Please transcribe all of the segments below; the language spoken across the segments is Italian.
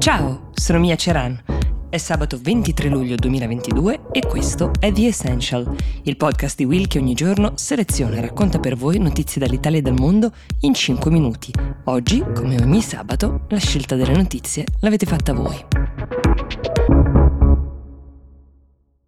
Ciao, sono Mia Ceran. È sabato 23 luglio 2022 e questo è The Essential, il podcast di Will che ogni giorno seleziona e racconta per voi notizie dall'Italia e dal mondo in 5 minuti. Oggi, come ogni sabato, la scelta delle notizie l'avete fatta voi.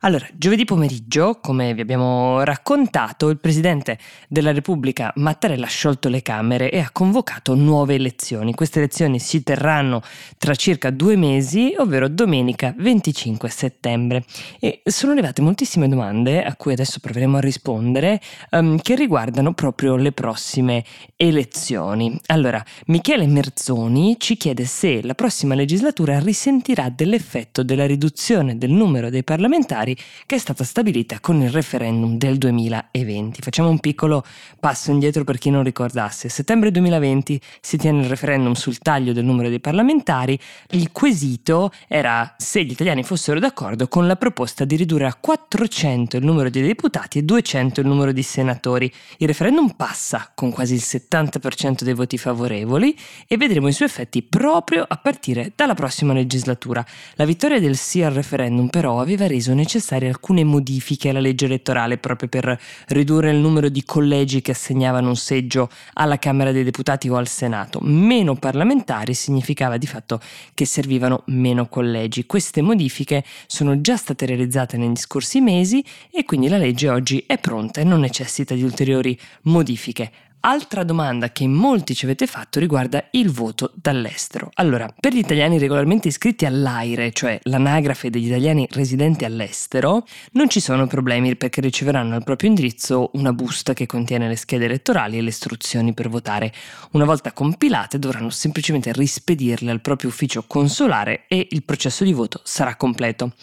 Allora, giovedì pomeriggio, come vi abbiamo raccontato, il Presidente della Repubblica Mattarella ha sciolto le Camere e ha convocato nuove elezioni. Queste elezioni si terranno tra circa due mesi, ovvero domenica 25 settembre. E sono arrivate moltissime domande, a cui adesso proveremo a rispondere, um, che riguardano proprio le prossime elezioni. Allora, Michele Merzoni ci chiede se la prossima legislatura risentirà dell'effetto della riduzione del numero dei parlamentari parlamentari che è stata stabilita con il referendum del 2020. Facciamo un piccolo passo indietro per chi non ricordasse. A settembre 2020 si tiene il referendum sul taglio del numero dei parlamentari. Il quesito era se gli italiani fossero d'accordo con la proposta di ridurre a 400 il numero dei deputati e 200 il numero di senatori. Il referendum passa con quasi il 70% dei voti favorevoli e vedremo i suoi effetti proprio a partire dalla prossima legislatura. La vittoria del sì al referendum però aveva reso necessario necessarie alcune modifiche alla legge elettorale proprio per ridurre il numero di collegi che assegnavano un seggio alla Camera dei Deputati o al Senato. Meno parlamentari significava di fatto che servivano meno collegi. Queste modifiche sono già state realizzate negli scorsi mesi e quindi la legge oggi è pronta e non necessita di ulteriori modifiche. Altra domanda che molti ci avete fatto riguarda il voto dall'estero. Allora, per gli italiani regolarmente iscritti all'AIRE, cioè l'anagrafe degli italiani residenti all'estero, non ci sono problemi perché riceveranno al proprio indirizzo una busta che contiene le schede elettorali e le istruzioni per votare. Una volta compilate dovranno semplicemente rispedirle al proprio ufficio consolare e il processo di voto sarà completo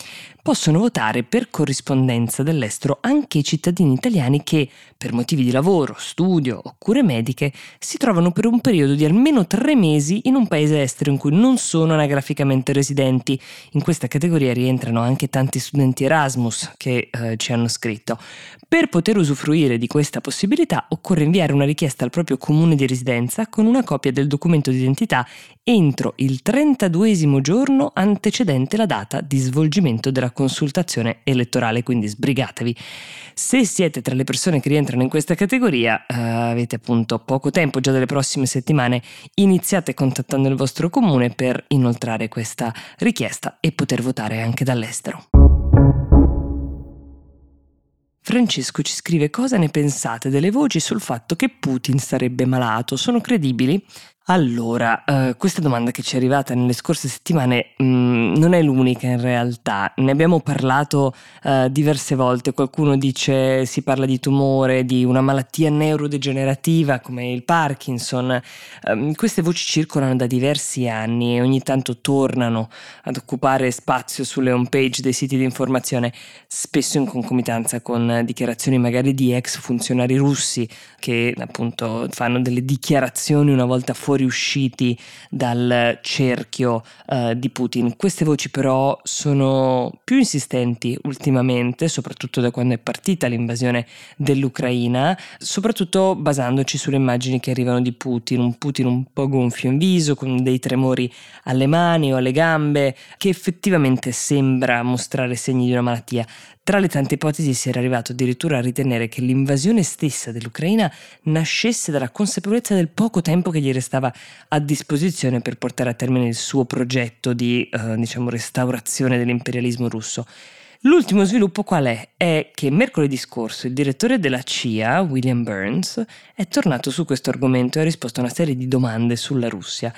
possono votare per corrispondenza dall'estero anche i cittadini italiani che, per motivi di lavoro, studio o cure mediche, si trovano per un periodo di almeno tre mesi in un paese estero in cui non sono anagraficamente residenti. In questa categoria rientrano anche tanti studenti Erasmus che eh, ci hanno scritto. Per poter usufruire di questa possibilità occorre inviare una richiesta al proprio comune di residenza con una copia del documento di identità entro il 32 giorno antecedente la data di svolgimento della consultazione elettorale, quindi sbrigatevi. Se siete tra le persone che rientrano in questa categoria, eh, avete appunto poco tempo, già delle prossime settimane, iniziate contattando il vostro comune per inoltrare questa richiesta e poter votare anche dall'estero. Francesco ci scrive cosa ne pensate delle voci sul fatto che Putin sarebbe malato, sono credibili? Allora, uh, questa domanda che ci è arrivata nelle scorse settimane mh, mm, non è l'unica in realtà, ne abbiamo parlato uh, diverse volte, qualcuno dice si parla di tumore, di una malattia neurodegenerativa come il Parkinson, um, queste voci circolano da diversi anni e ogni tanto tornano ad occupare spazio sulle home page dei siti di informazione, spesso in concomitanza con dichiarazioni magari di ex funzionari russi che appunto fanno delle dichiarazioni una volta fuori fuoriusciti dal cerchio uh, di Putin. Queste voci però sono più insistenti ultimamente, soprattutto da quando è partita l'invasione dell'Ucraina, soprattutto basandoci sulle immagini che arrivano di Putin, un Putin un po' gonfio in viso, con dei tremori alle mani o alle gambe, che effettivamente sembra mostrare segni di una malattia. Tra le tante ipotesi si era arrivato addirittura a ritenere che l'invasione stessa dell'Ucraina nascesse dalla consapevolezza del poco tempo che gli restava a disposizione per portare a termine il suo progetto di eh, diciamo, restaurazione dell'imperialismo russo. L'ultimo sviluppo qual è? È che mercoledì scorso il direttore della CIA, William Burns, è tornato su questo argomento e ha risposto a una serie di domande sulla Russia.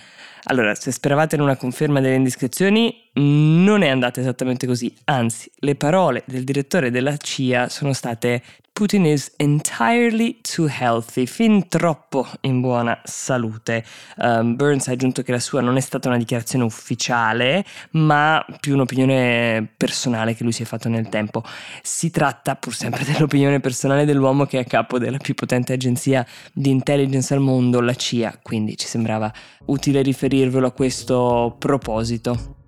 Allora, se speravate in una conferma delle indiscrezioni, non è andata esattamente così. Anzi, le parole del direttore della CIA sono state Putin is entirely too healthy, fin troppo in buona salute. Um, Burns ha aggiunto che la sua non è stata una dichiarazione ufficiale, ma più un'opinione personale che lui si è fatto nel tempo. Si tratta pur sempre dell'opinione personale dell'uomo che è a capo della più potente agenzia di intelligence al mondo, la CIA, quindi ci sembrava utile riferirvelo a questo proposito.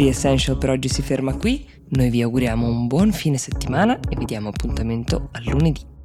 The Essential per oggi si ferma qui, noi vi auguriamo un buon fine settimana e vi diamo appuntamento a lunedì.